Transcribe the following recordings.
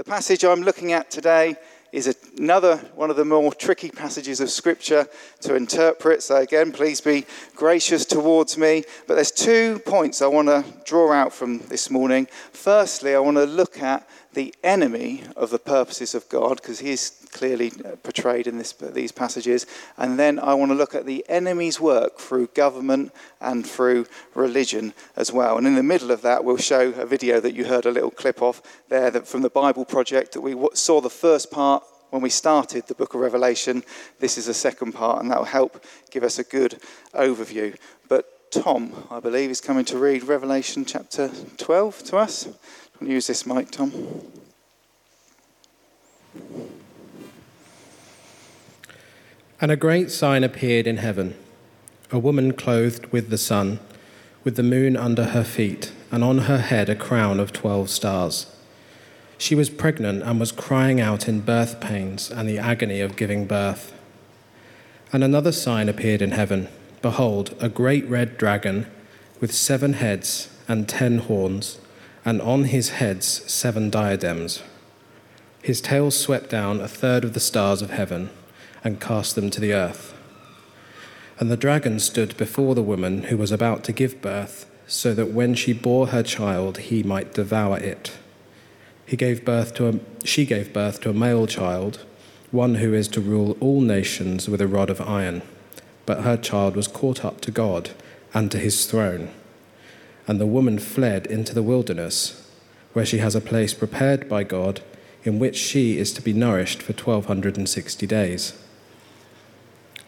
The passage I'm looking at today is another one of the more tricky passages of Scripture to interpret. So, again, please be gracious towards me. But there's two points I want to draw out from this morning. Firstly, I want to look at the enemy of the purposes of God, because he is clearly uh, portrayed in this, these passages. And then I want to look at the enemy's work through government and through religion as well. And in the middle of that, we'll show a video that you heard a little clip of there that from the Bible Project that we saw the first part when we started the book of Revelation. This is the second part, and that will help give us a good overview. But Tom, I believe, is coming to read Revelation chapter 12 to us. Use this mic, Tom. And a great sign appeared in heaven a woman clothed with the sun, with the moon under her feet, and on her head a crown of twelve stars. She was pregnant and was crying out in birth pains and the agony of giving birth. And another sign appeared in heaven Behold, a great red dragon with seven heads and ten horns and on his heads seven diadems. His tail swept down a third of the stars of heaven and cast them to the earth. And the dragon stood before the woman who was about to give birth, so that when she bore her child, he might devour it. He gave birth to a, she gave birth to a male child, one who is to rule all nations with a rod of iron. But her child was caught up to God and to his throne. And the woman fled into the wilderness, where she has a place prepared by God in which she is to be nourished for 1260 days.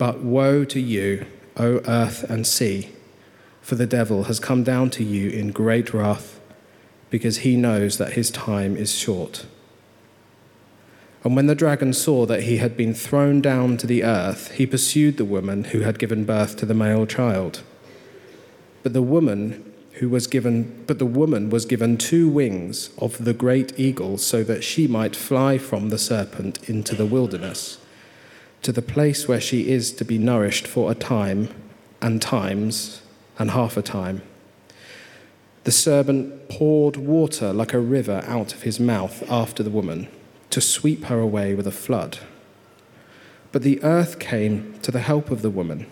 But woe to you, O earth and sea, for the devil has come down to you in great wrath, because he knows that his time is short. And when the dragon saw that he had been thrown down to the earth, he pursued the woman who had given birth to the male child. But the woman who was given but the woman was given two wings of the great eagle so that she might fly from the serpent into the wilderness to the place where she is to be nourished for a time and times and half a time. The serpent poured water like a river out of his mouth after the woman to sweep her away with a flood. But the earth came to the help of the woman,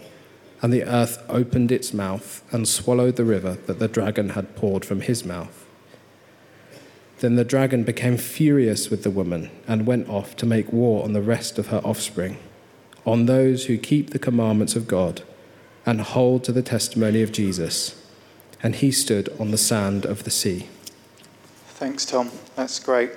and the earth opened its mouth and swallowed the river that the dragon had poured from his mouth. Then the dragon became furious with the woman and went off to make war on the rest of her offspring, on those who keep the commandments of God and hold to the testimony of Jesus. And he stood on the sand of the sea. Thanks, Tom. That's great.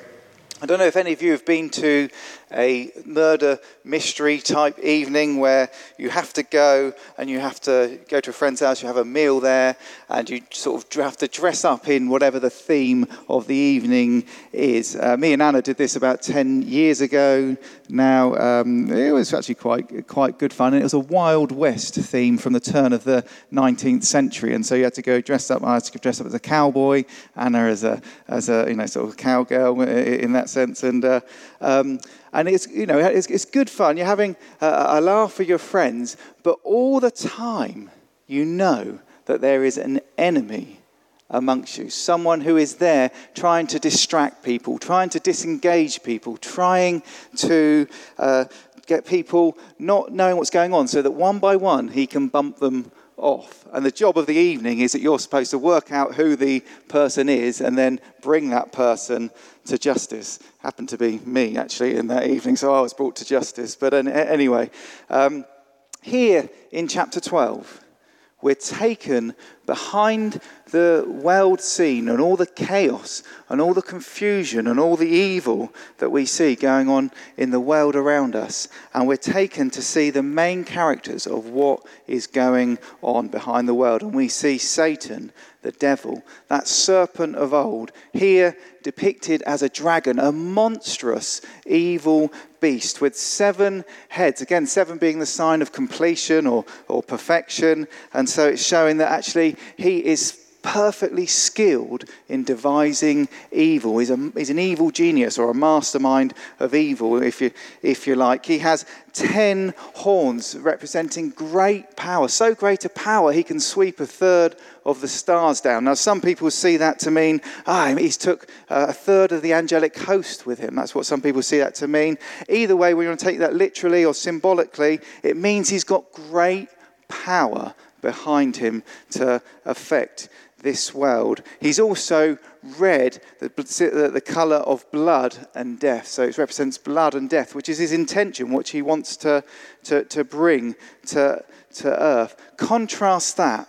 I don't know if any of you have been to a murder mystery type evening where you have to go and you have to go to a friend's house, you have a meal there, and you sort of have to dress up in whatever the theme of the evening is. Uh, me and Anna did this about 10 years ago now. Um, it was actually quite, quite good fun, and it was a Wild West theme from the turn of the 19th century. And so you had to go dress up, I had to dress up as a cowboy, Anna as a, as a you know, sort of cowgirl in that sense. And uh, um, and it's, you know, it's, it's good fun. You're having a, a laugh with your friends, but all the time you know that there is an enemy amongst you, someone who is there trying to distract people, trying to disengage people, trying to uh, get people not knowing what's going on so that one by one he can bump them off. And the job of the evening is that you're supposed to work out who the person is and then bring that person to justice. Happened to be me, actually, in that evening, so I was brought to justice. But anyway, um, here in chapter 12, we're taken behind the world scene and all the chaos and all the confusion and all the evil that we see going on in the world around us. And we're taken to see the main characters of what is going on behind the world. And we see Satan the devil, that serpent of old, here depicted as a dragon, a monstrous evil beast with seven heads. Again, seven being the sign of completion or, or perfection. And so it's showing that actually he is perfectly skilled in devising evil. He's, a, he's an evil genius or a mastermind of evil, if you, if you like. He has ten horns representing great power, so great a power he can sweep a third of the stars down. Now, some people see that to mean, ah, he's took a third of the angelic host with him. That's what some people see that to mean. Either way, we're going to take that literally or symbolically, it means he's got great power behind him to affect this world. He's also red, the, the colour of blood and death. So it represents blood and death, which is his intention, which he wants to, to, to bring to, to earth. Contrast that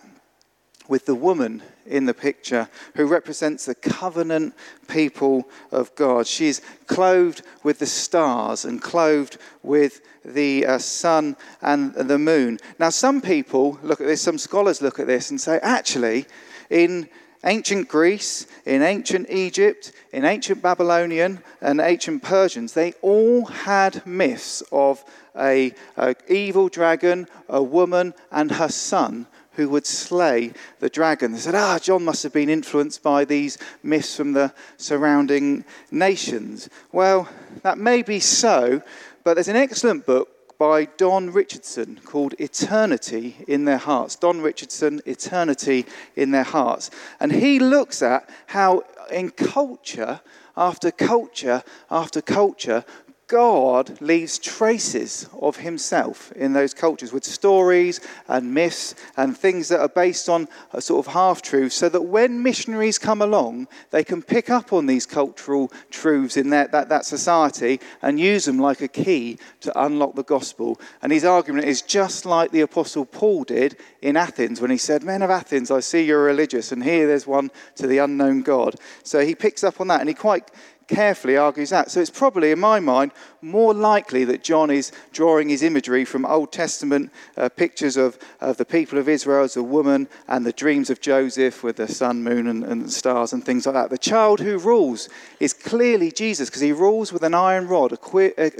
with the woman in the picture who represents the covenant people of God. She's clothed with the stars and clothed with the uh, sun and the moon. Now, some people look at this, some scholars look at this and say, actually, in ancient Greece, in ancient Egypt, in ancient Babylonian, and ancient Persians, they all had myths of a, a evil dragon, a woman, and her son who would slay the dragon. They said, ah, John must have been influenced by these myths from the surrounding nations. Well, that may be so, but there's an excellent book by Don Richardson called Eternity in Their Hearts. Don Richardson, Eternity in Their Hearts. And he looks at how in culture after culture after culture, God leaves traces of himself in those cultures with stories and myths and things that are based on a sort of half truths, so that when missionaries come along, they can pick up on these cultural truths in that, that, that society and use them like a key to unlock the gospel. And his argument is just like the Apostle Paul did in Athens when he said, Men of Athens, I see you're religious, and here there's one to the unknown God. So he picks up on that and he quite carefully argues that. So it's probably, in my mind, more likely that John is drawing his imagery from Old Testament uh, pictures of, of the people of Israel as a woman and the dreams of Joseph with the sun, moon, and, and stars and things like that. The child who rules is clearly Jesus because he rules with an iron rod, a, que- a,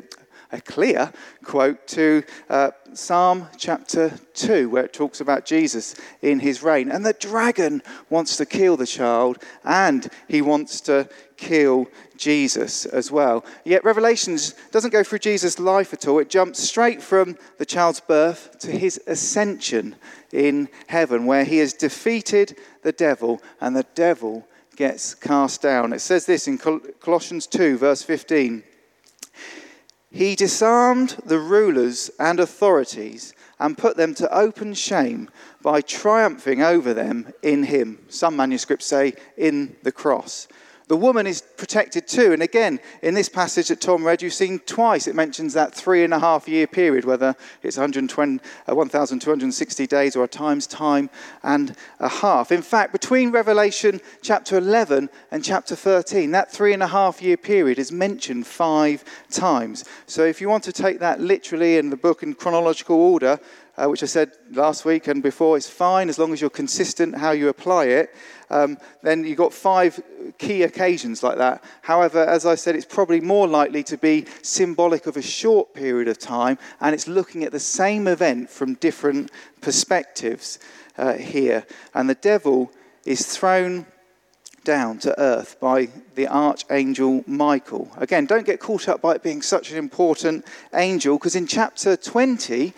a clear quote to uh, Psalm chapter 2, where it talks about Jesus in his reign. And the dragon wants to kill the child, and he wants to kill Jesus as well. Yet Revelations doesn't go through Jesus' life at all, it jumps straight from the child's birth to his ascension in heaven, where he has defeated the devil, and the devil gets cast down. It says this in Colossians 2, verse 15. He disarmed the rulers and authorities and put them to open shame by triumphing over them in him. Some manuscripts say in the cross. The woman is protected too. And again, in this passage that Tom read, you've seen twice it mentions that three and a half year period, whether it's 120, uh, 1,260 days or a time's time and a half. In fact, between Revelation chapter 11 and chapter 13, that three and a half year period is mentioned five times. So if you want to take that literally in the book in chronological order, uh, which I said last week and before, is fine as long as you're consistent how you apply it. Um, then you've got five key occasions like that. However, as I said, it's probably more likely to be symbolic of a short period of time, and it's looking at the same event from different perspectives uh, here. And the devil is thrown down to earth by the archangel Michael. Again, don't get caught up by it being such an important angel, because in chapter 20,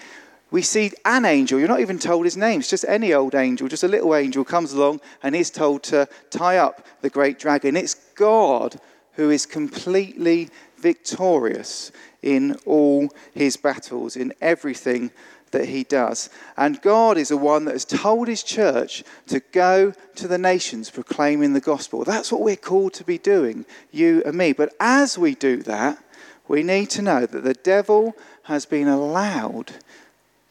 we see an angel. You're not even told his name. It's just any old angel, just a little angel comes along and is told to tie up the great dragon. It's God who is completely victorious in all his battles, in everything that he does. And God is the one that has told his church to go to the nations proclaiming the gospel. That's what we're called to be doing, you and me. But as we do that, we need to know that the devil has been allowed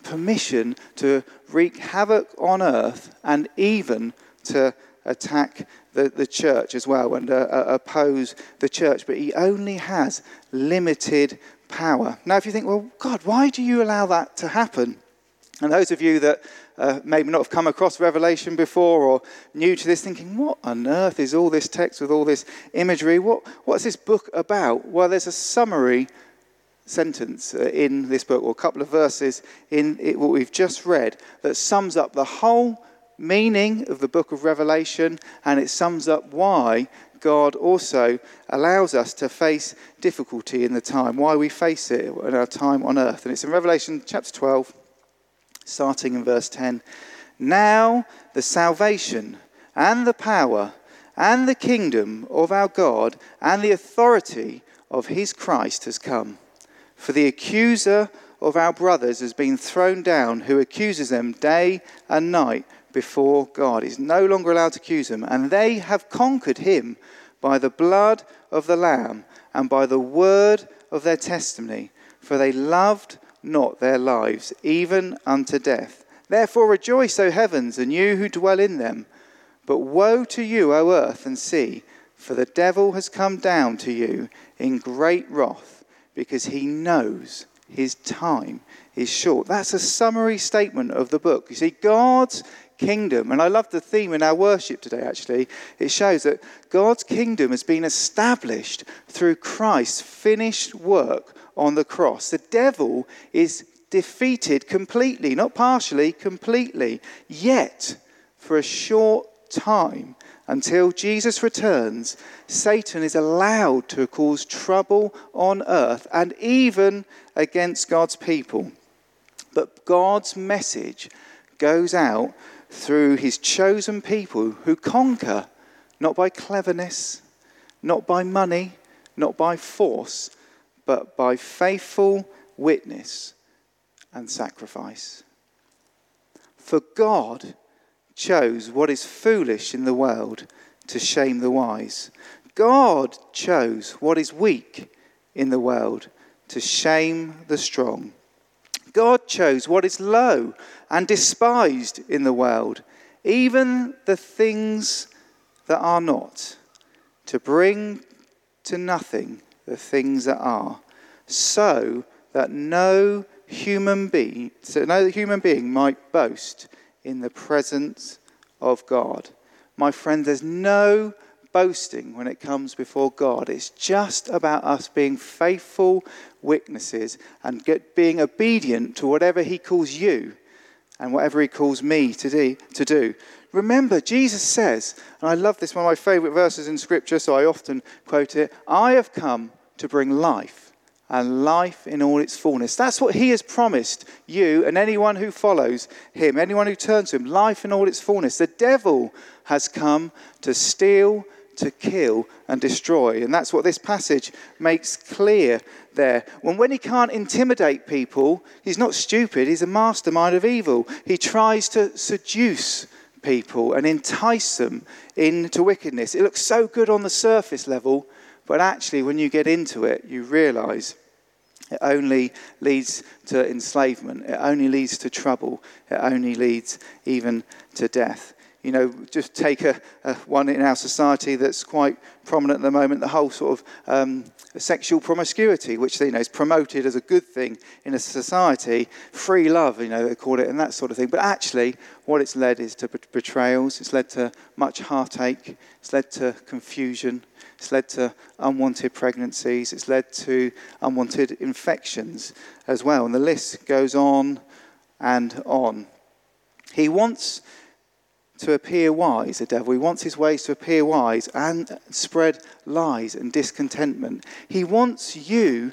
permission to wreak havoc on earth and even to attack the, the church as well and uh, uh, oppose the church. But he only has limited power. Now, if you think, well, God, why do you allow that to happen? And those of you that uh, maybe not have come across Revelation before or new to this, thinking, what on earth is all this text with all this imagery? What, what's this book about? Well, there's a summary sentence uh, in this book, or a couple of verses in it, what we've just read, that sums up the whole meaning of the book of Revelation and it sums up why God also allows us to face difficulty in the time, why we face it in our time on earth. And it's in Revelation chapter 12, starting in verse 10. Now the salvation and the power and the kingdom of our God and the authority of his Christ has come. For the accuser of our brothers has been thrown down, who accuses them day and night before God. He's no longer allowed to accuse them. And they have conquered him by the blood of the Lamb and by the word of their testimony, for they loved not their lives, even unto death. Therefore rejoice, O heavens, and you who dwell in them. But woe to you, O earth and sea, for the devil has come down to you in great wrath, because he knows his time is short. That's a summary statement of the book. You see, God's kingdom. And I love the theme in our worship today, actually. It shows that God's kingdom has been established through Christ's finished work on the cross. The devil is defeated completely, not partially, completely. Yet, for a short time, until Jesus returns, Satan is allowed to cause trouble on earth and even against God's people. But God's message goes out through his chosen people who conquer not by cleverness, not by money, not by force, but by faithful witness and sacrifice. For God chose what is foolish in the world to shame the wise. God chose what is weak in the world to shame the strong. God chose what is low and despised in the world, even the things that are not, to bring to nothing the things that are, so that no human being, so no human being might boast in the presence of God. My friend, there's no boasting when it comes before God. It's just about us being faithful witnesses and get, being obedient to whatever He calls you and whatever He calls me to do, to do. Remember, Jesus says, and I love this, one of my favorite verses in Scripture, so I often quote it I have come to bring life and life in all its fullness. That's what he has promised you and anyone who follows him, anyone who turns to him, life in all its fullness. The devil has come to steal, to kill and destroy. And that's what this passage makes clear there. When, when he can't intimidate people, he's not stupid, he's a mastermind of evil. He tries to seduce people and entice them into wickedness. It looks so good on the surface level, but actually, when you get into it, you realize it only leads to enslavement, it only leads to trouble, it only leads even to death you know, just take a, a, one in our society that's quite prominent at the moment, the whole sort of um, sexual promiscuity, which you know is promoted as a good thing in a society, free love, you know, they call it, and that sort of thing. But actually, what it's led is to betrayals. It's led to much heartache. It's led to confusion. It's led to unwanted pregnancies. It's led to unwanted infections as well, and the list goes on and on. He wants to appear wise, the devil. He wants his ways to appear wise and spread lies and discontentment. He wants you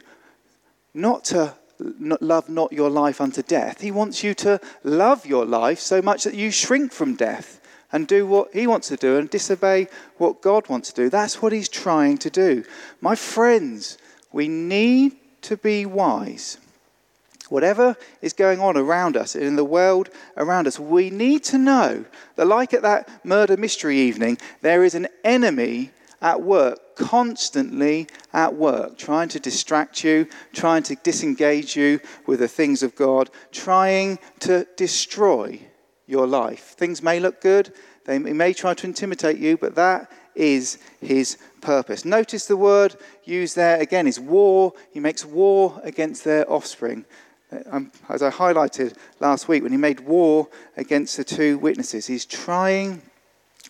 not to love not your life unto death. He wants you to love your life so much that you shrink from death and do what he wants to do and disobey what God wants to do. That's what he's trying to do. My friends, we need to be wise. whatever is going on around us in the world around us, we need to know that, like at that murder mystery evening, there is an enemy at work, constantly at work, trying to distract you, trying to disengage you with the things of God, trying to destroy your life. Things may look good, they may try to intimidate you, but that is his purpose. Notice the word used there again is war. He makes war against their offspring. Um, as I highlighted last week, when he made war against the two witnesses, he's trying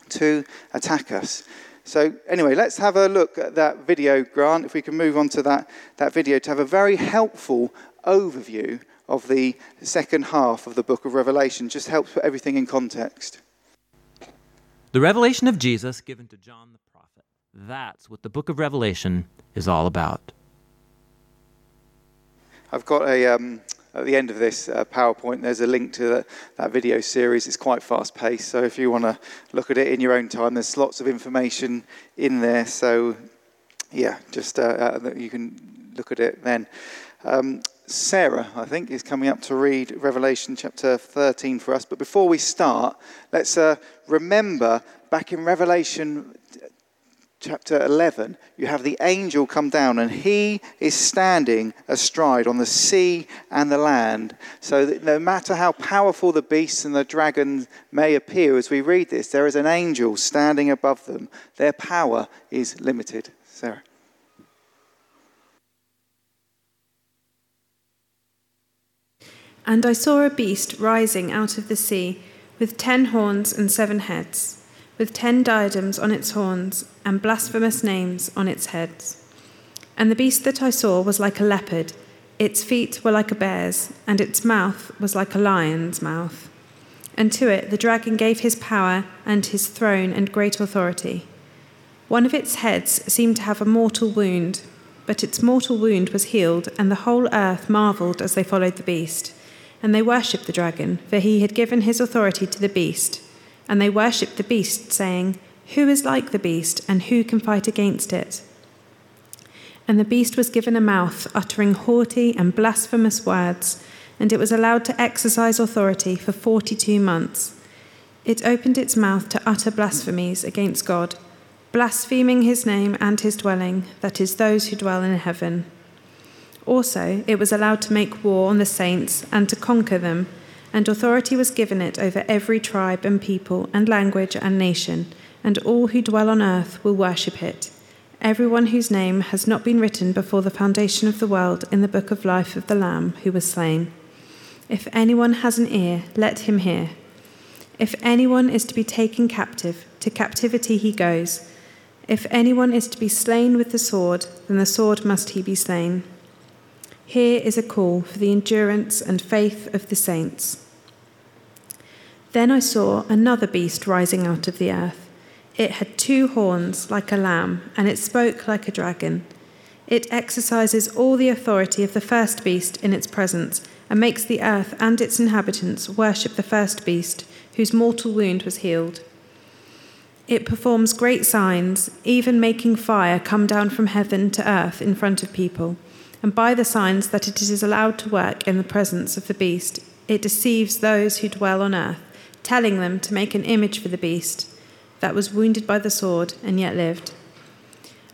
to attack us. So, anyway, let's have a look at that video, Grant. If we can move on to that, that video to have a very helpful overview of the second half of the book of Revelation, just helps put everything in context. The revelation of Jesus given to John the prophet. That's what the book of Revelation is all about. I've got a, um, at the end of this uh, PowerPoint, there's a link to the, that video series. It's quite fast paced, so if you want to look at it in your own time, there's lots of information in there. So, yeah, just uh, uh, you can look at it then. Um, Sarah, I think, is coming up to read Revelation chapter 13 for us. But before we start, let's uh, remember back in Revelation chapter 11, you have the angel come down, and he is standing astride on the sea and the land. So that no matter how powerful the beasts and the dragons may appear as we read this, there is an angel standing above them. Their power is limited. Sarah. And I saw a beast rising out of the sea, with ten horns and seven heads with ten diadems on its horns, and blasphemous names on its heads. And the beast that I saw was like a leopard, its feet were like a bear's, and its mouth was like a lion's mouth. And to it the dragon gave his power, and his throne, and great authority. One of its heads seemed to have a mortal wound, but its mortal wound was healed, and the whole earth marveled as they followed the beast. And they worshipped the dragon, for he had given his authority to the beast and they worshipped the beast, saying, Who is like the beast, and who can fight against it? And the beast was given a mouth, uttering haughty and blasphemous words, and it was allowed to exercise authority for forty two months. It opened its mouth to utter blasphemies against God, blaspheming his name and his dwelling, that is, those who dwell in heaven. Also, it was allowed to make war on the saints and to conquer them and authority was given it over every tribe and people and language and nation, and all who dwell on earth will worship it. Everyone whose name has not been written before the foundation of the world in the book of life of the Lamb who was slain. If anyone has an ear, let him hear. If anyone is to be taken captive, to captivity he goes. If anyone is to be slain with the sword, then the sword must he be slain. Here is a call for the endurance and faith of the saints. Then I saw another beast rising out of the earth. It had two horns like a lamb, and it spoke like a dragon. It exercises all the authority of the first beast in its presence, and makes the earth and its inhabitants worship the first beast, whose mortal wound was healed. It performs great signs, even making fire come down from heaven to earth in front of people and by the signs that it is allowed to work in the presence of the beast, it deceives those who dwell on earth, telling them to make an image for the beast that was wounded by the sword and yet lived.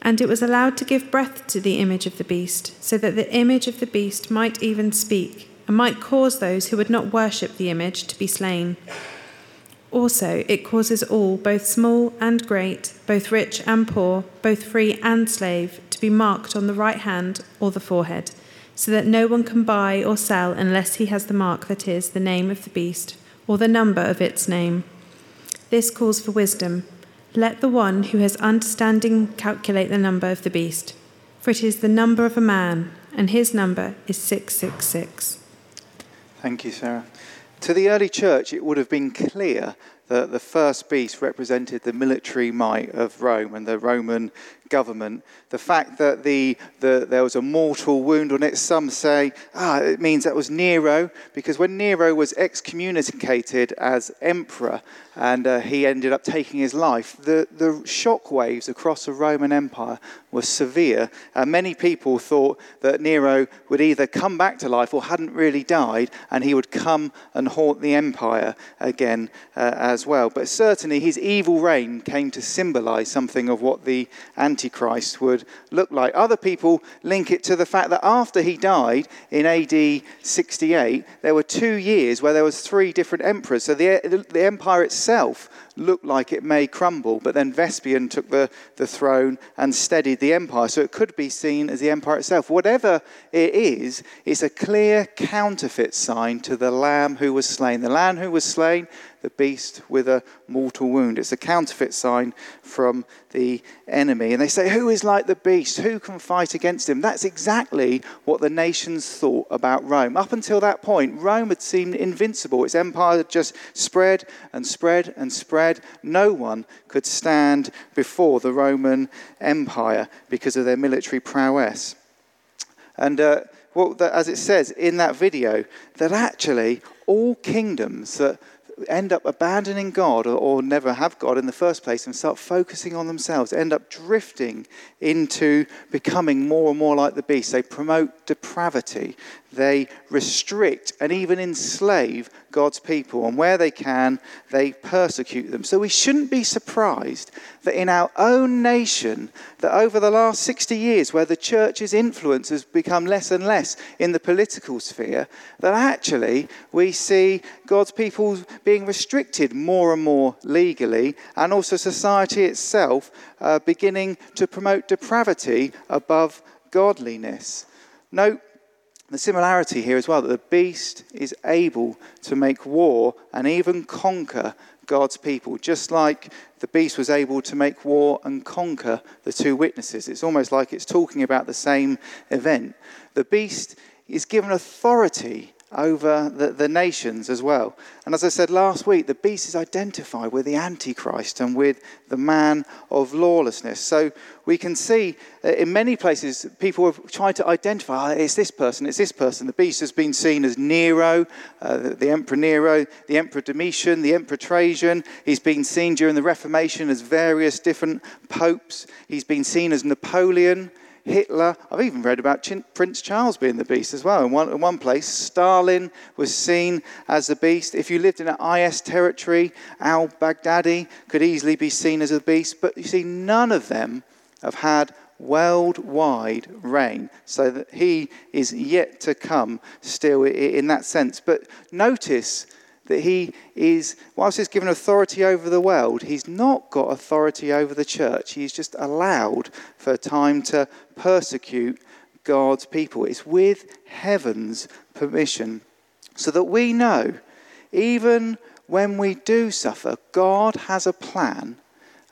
And it was allowed to give breath to the image of the beast, so that the image of the beast might even speak, and might cause those who would not worship the image to be slain. Also, it causes all, both small and great, both rich and poor, both free and slave, to be marked on the right hand or the forehead, so that no one can buy or sell unless he has the mark that is the name of the beast or the number of its name. This calls for wisdom. Let the one who has understanding calculate the number of the beast, for it is the number of a man, and his number is 666. Thank you, Sarah. To the early church, it would have been clear that the first beast represented the military might of Rome and the Roman government. The fact that the, the, there was a mortal wound on it, some say, ah, it means that was Nero, because when Nero was excommunicated as emperor and uh, he ended up taking his life, the, the shock waves across the Roman Empire were severe. Uh, many people thought that Nero would either come back to life or hadn't really died, and he would come and haunt the empire again uh, as well. But certainly his evil reign came to symbolize something of what the Antichrist would look like. Other people link it to the fact that after he died in AD 68, there were two years where there was three different emperors. So the, the empire itself looked like it may crumble, but then Vespasian took the, the throne and steadied the empire. So it could be seen as the empire itself. Whatever it is, it's a clear counterfeit sign to the Lamb who was slain. The Lamb who was slain the beast with a mortal wound. It's a counterfeit sign from the enemy. And they say, Who is like the beast? Who can fight against him? That's exactly what the nations thought about Rome. Up until that point, Rome had seemed invincible. Its empire had just spread and spread and spread. No one could stand before the Roman Empire because of their military prowess. And uh, well, as it says in that video, that actually all kingdoms that end up abandoning God or, never have God in the first place and start focusing on themselves, end up drifting into becoming more and more like the beast. They promote depravity, they restrict and even enslave God's people, and where they can, they persecute them. So we shouldn't be surprised that in our own nation, that over the last 60 years, where the church's influence has become less and less in the political sphere, that actually we see God's people being restricted more and more legally, and also society itself uh, beginning to promote depravity above godliness. Note the similarity here as well that the beast is able to make war and even conquer God's people, just like the beast was able to make war and conquer the two witnesses. It's almost like it's talking about the same event. The beast is given authority over the, the nations as well. And as I said last week, the beast is identified with the Antichrist and with the man of lawlessness. So we can see in many places people have tried to identify oh, it's this person, it's this person. The beast has been seen as Nero, uh, the, the Emperor Nero, the Emperor Domitian, the Emperor Trajan. He's been seen during the Reformation as various different popes. He's been seen as Napoleon. Hitler. I've even read about Prince Charles being the beast as well. In one, in one place, Stalin was seen as the beast. If you lived in an IS territory, al Baghdadi could easily be seen as a beast. But you see, none of them have had worldwide reign. So that he is yet to come still in that sense. But notice that he is, whilst he's given authority over the world, he's not got authority over the church. He's just allowed for time to persecute God's people. It's with heaven's permission. So that we know, even when we do suffer, God has a plan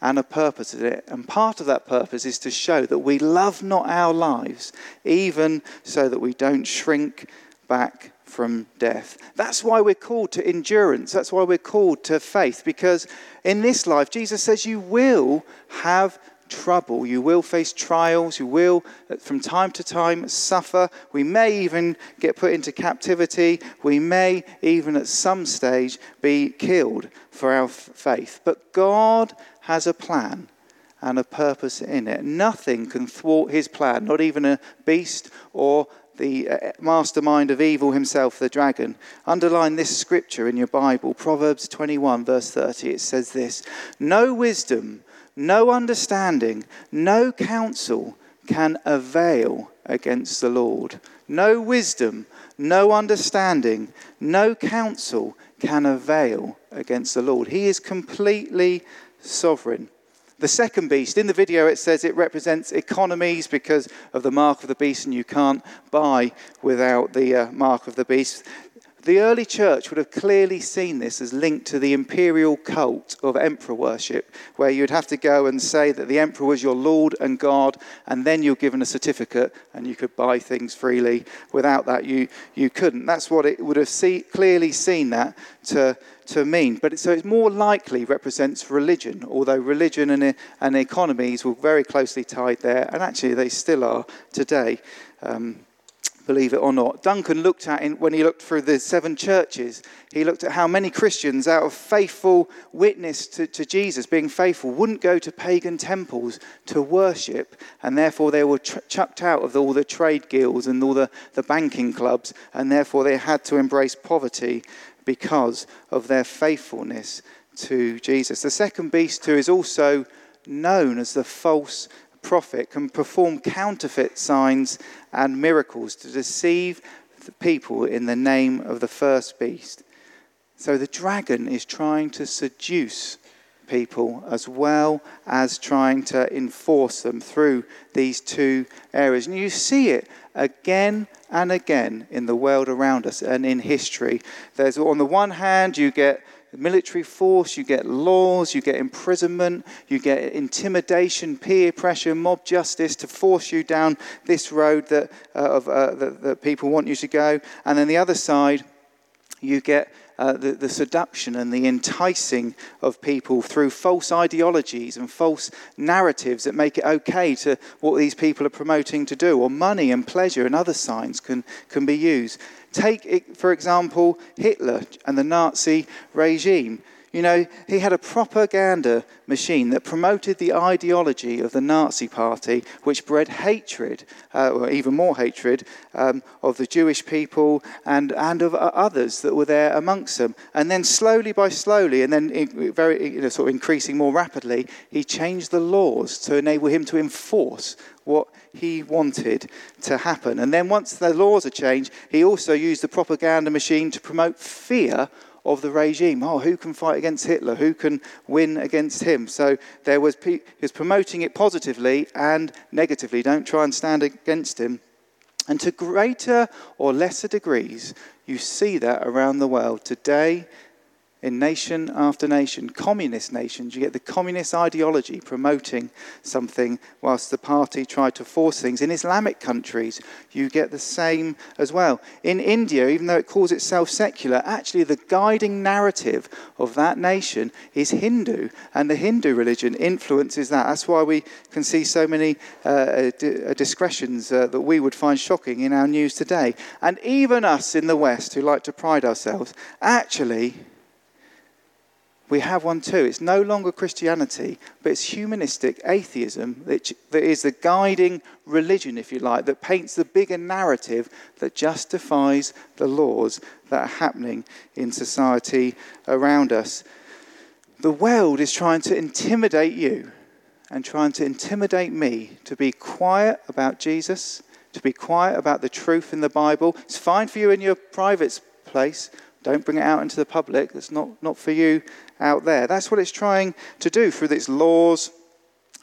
and a purpose in it. And part of that purpose is to show that we love not our lives, even so that we don't shrink back from death. That's why we're called to endurance. That's why we're called to faith, because in this life, Jesus says you will have trouble. You will face trials. You will, from time to time, suffer. We may even get put into captivity. We may even, at some stage, be killed for our faith. But God has a plan and a purpose in it. Nothing can thwart his plan, not even a beast or the uh, mastermind of evil himself, the dragon. Underline this scripture in your Bible, Proverbs 21, verse 30. It says this No wisdom, no understanding, no counsel can avail against the Lord. No wisdom, no understanding, no counsel can avail against the Lord. He is completely sovereign. The second beast, in the video, it says it represents economies because of the mark of the beast, and you can't buy without the uh, mark of the beast. The early church would have clearly seen this as linked to the imperial cult of emperor worship, where you'd have to go and say that the emperor was your Lord and God, and then you're given a certificate and you could buy things freely. Without that, you, you couldn't. That's what it would have see, clearly seen that to, to mean. But it, so it more likely represents religion, although religion and, and economies were very closely tied there, and actually they still are today. Um, believe it or not. Duncan looked at, in, when he looked through the seven churches, he looked at how many Christians, out of faithful witness to, to Jesus, being faithful, wouldn't go to pagan temples to worship, and therefore they were ch- chucked out of all the trade guilds and all the, the banking clubs, and therefore they had to embrace poverty because of their faithfulness to Jesus. The second beast, too, is also known as the false prophet can perform counterfeit signs and miracles to deceive the people in the name of the first beast. So the dragon is trying to seduce people as well as trying to enforce them through these two areas. And you see it again and again in the world around us and in history. There's on the one hand, you get military force, you get laws, you get imprisonment, you get intimidation, peer pressure, mob justice to force you down this road that, uh, of, uh, that, that people want you to go. And then the other side, you get uh, the, the, seduction and the enticing of people through false ideologies and false narratives that make it okay to what these people are promoting to do, or money and pleasure and other signs can, can be used. Take, for example, Hitler and the Nazi regime. You know, he had a propaganda machine that promoted the ideology of the Nazi Party, which bred hatred, uh, or even more hatred, um, of the Jewish people and, and of others that were there amongst them. And then, slowly by slowly, and then very you know, sort of increasing more rapidly, he changed the laws to enable him to enforce what he wanted to happen. And then, once the laws are changed, he also used the propaganda machine to promote fear of the regime. Oh, who can fight against Hitler? Who can win against him? So there was he was promoting it positively and negatively. Don't try and stand against him. And to greater or lesser degrees, you see that around the world today in nation after nation, communist nations. You get the communist ideology promoting something whilst the party tried to force things. In Islamic countries, you get the same as well. In India, even though it calls itself secular, actually the guiding narrative of that nation is Hindu, and the Hindu religion influences that. That's why we can see so many uh, uh discretions uh, that we would find shocking in our news today. And even us in the West, who like to pride ourselves, actually we have one too. It's no longer Christianity, but it's humanistic atheism that, is the guiding religion, if you like, that paints the bigger narrative that justifies the laws that are happening in society around us. The world is trying to intimidate you and trying to intimidate me to be quiet about Jesus, to be quiet about the truth in the Bible. It's fine for you in your private place. Don't bring it out into the public. That's not, not for you out there. That's what it's trying to do through its laws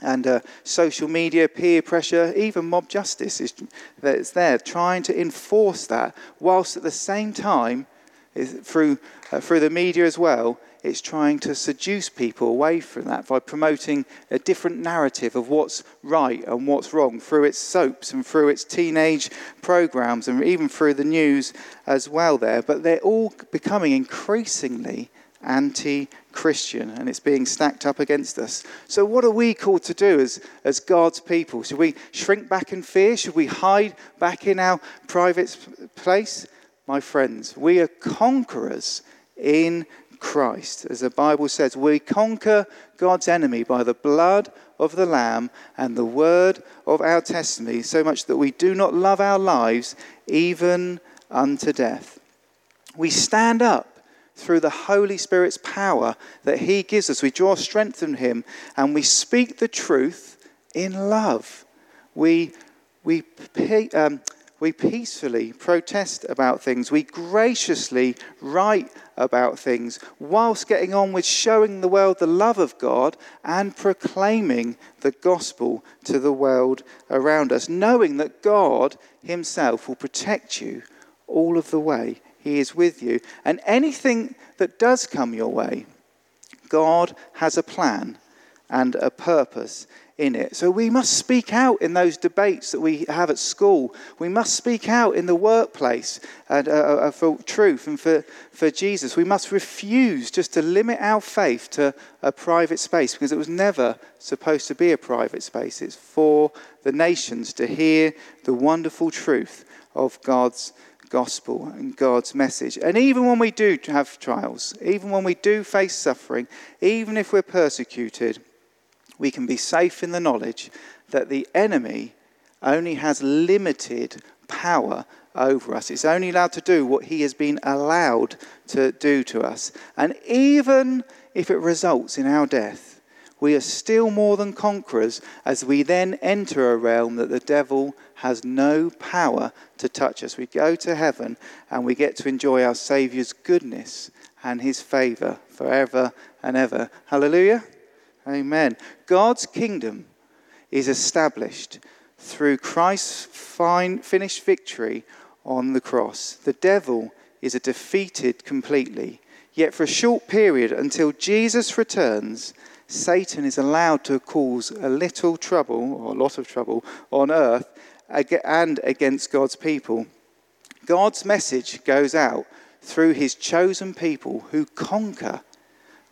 and uh, social media, peer pressure, even mob justice is that's there, trying to enforce that, whilst at the same time, through, uh, through the media as well, it's trying to seduce people away from that by promoting a different narrative of what's right and what's wrong through its soaps and through its teenage programs and even through the news as well there. But they're all becoming increasingly anti Christian and it's being stacked up against us. So, what are we called to do as, as God's people? Should we shrink back in fear? Should we hide back in our private place? My friends, we are conquerors in Christ. As the Bible says, we conquer God's enemy by the blood of the Lamb and the word of our testimony, so much that we do not love our lives even unto death. We stand up through the Holy Spirit's power that He gives us. We draw strength from Him and we speak the truth in love. We, we, um, we peacefully protest about things. We graciously write about things whilst getting on with showing the world the love of God and proclaiming the gospel to the world around us, knowing that God Himself will protect you all of the way He is with you. And anything that does come your way, God has a plan and a purpose in it. So we must speak out in those debates that we have at school. We must speak out in the workplace and, uh, uh, for truth and for, for Jesus. We must refuse just to limit our faith to a private space because it was never supposed to be a private space. It's for the nations to hear the wonderful truth of God's gospel and God's message. And even when we do have trials, even when we do face suffering, even if we're persecuted, we can be safe in the knowledge that the enemy only has limited power over us. It's only allowed to do what he has been allowed to do to us. And even if it results in our death, we are still more than conquerors as we then enter a realm that the devil has no power to touch us. We go to heaven and we get to enjoy our Saviour's goodness and his favour forever and ever. Hallelujah. Amen. God's kingdom is established through Christ's fine, finished victory on the cross. The devil is defeated completely. Yet, for a short period until Jesus returns, Satan is allowed to cause a little trouble, or a lot of trouble, on earth and against God's people. God's message goes out through his chosen people who conquer,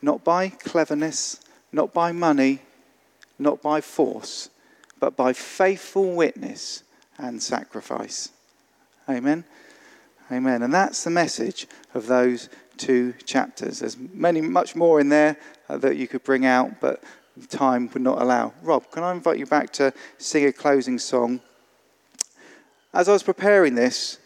not by cleverness, not by money, not by force, but by faithful witness and sacrifice. Amen. Amen. And that's the message of those two chapters. There's many, much more in there uh, that you could bring out, but time would not allow. Rob, can I invite you back to sing a closing song? As I was preparing this,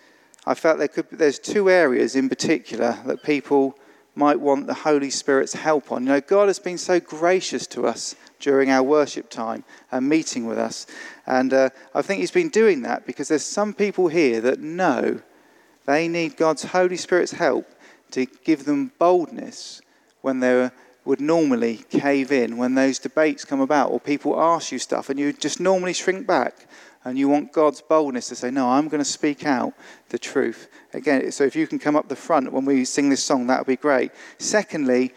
I felt there could, there's two areas in particular that people might want the Holy Spirit's help on. You know, God has been so gracious to us during our worship time and meeting with us. And uh, I think He's been doing that because there's some people here that know they need God's Holy Spirit's help to give them boldness when they would normally cave in, when those debates come about or people ask you stuff and you just normally shrink back and you want God's boldness to say, No, I'm going to speak out the truth. Again, so if you can come up the front when we sing this song, that would be great. Secondly,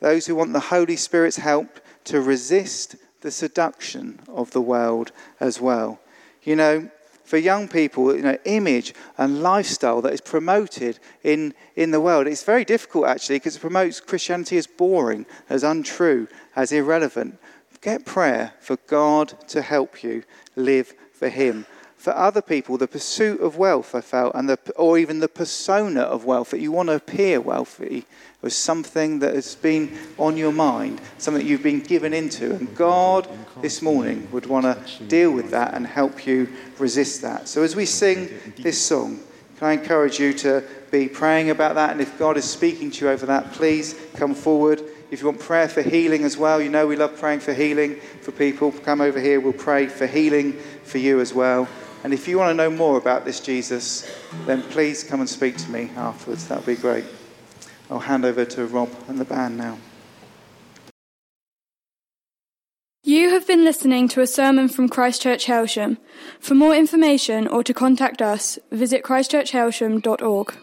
those who want the Holy Spirit's help to resist the seduction of the world as well. You know, for young people, you know, image and lifestyle that is promoted in, in the world, it's very difficult actually because it promotes Christianity as boring, as untrue, as irrelevant. Get prayer for God to help you live for Him. For other people, the pursuit of wealth, I felt, and the, or even the persona of wealth, that you want to appear wealthy, was something that has been on your mind, something that you've been given into. And God this morning would want to deal with that and help you resist that. So as we sing this song, can I encourage you to be praying about that? And if God is speaking to you over that, please come forward. If you want prayer for healing as well, you know we love praying for healing for people. Come over here, we'll pray for healing for you as well. And if you want to know more about this Jesus, then please come and speak to me afterwards. That would be great. I'll hand over to Rob and the band now. You have been listening to a sermon from Christchurch Hailsham. For more information or to contact us, visit christchurchhailsham.org.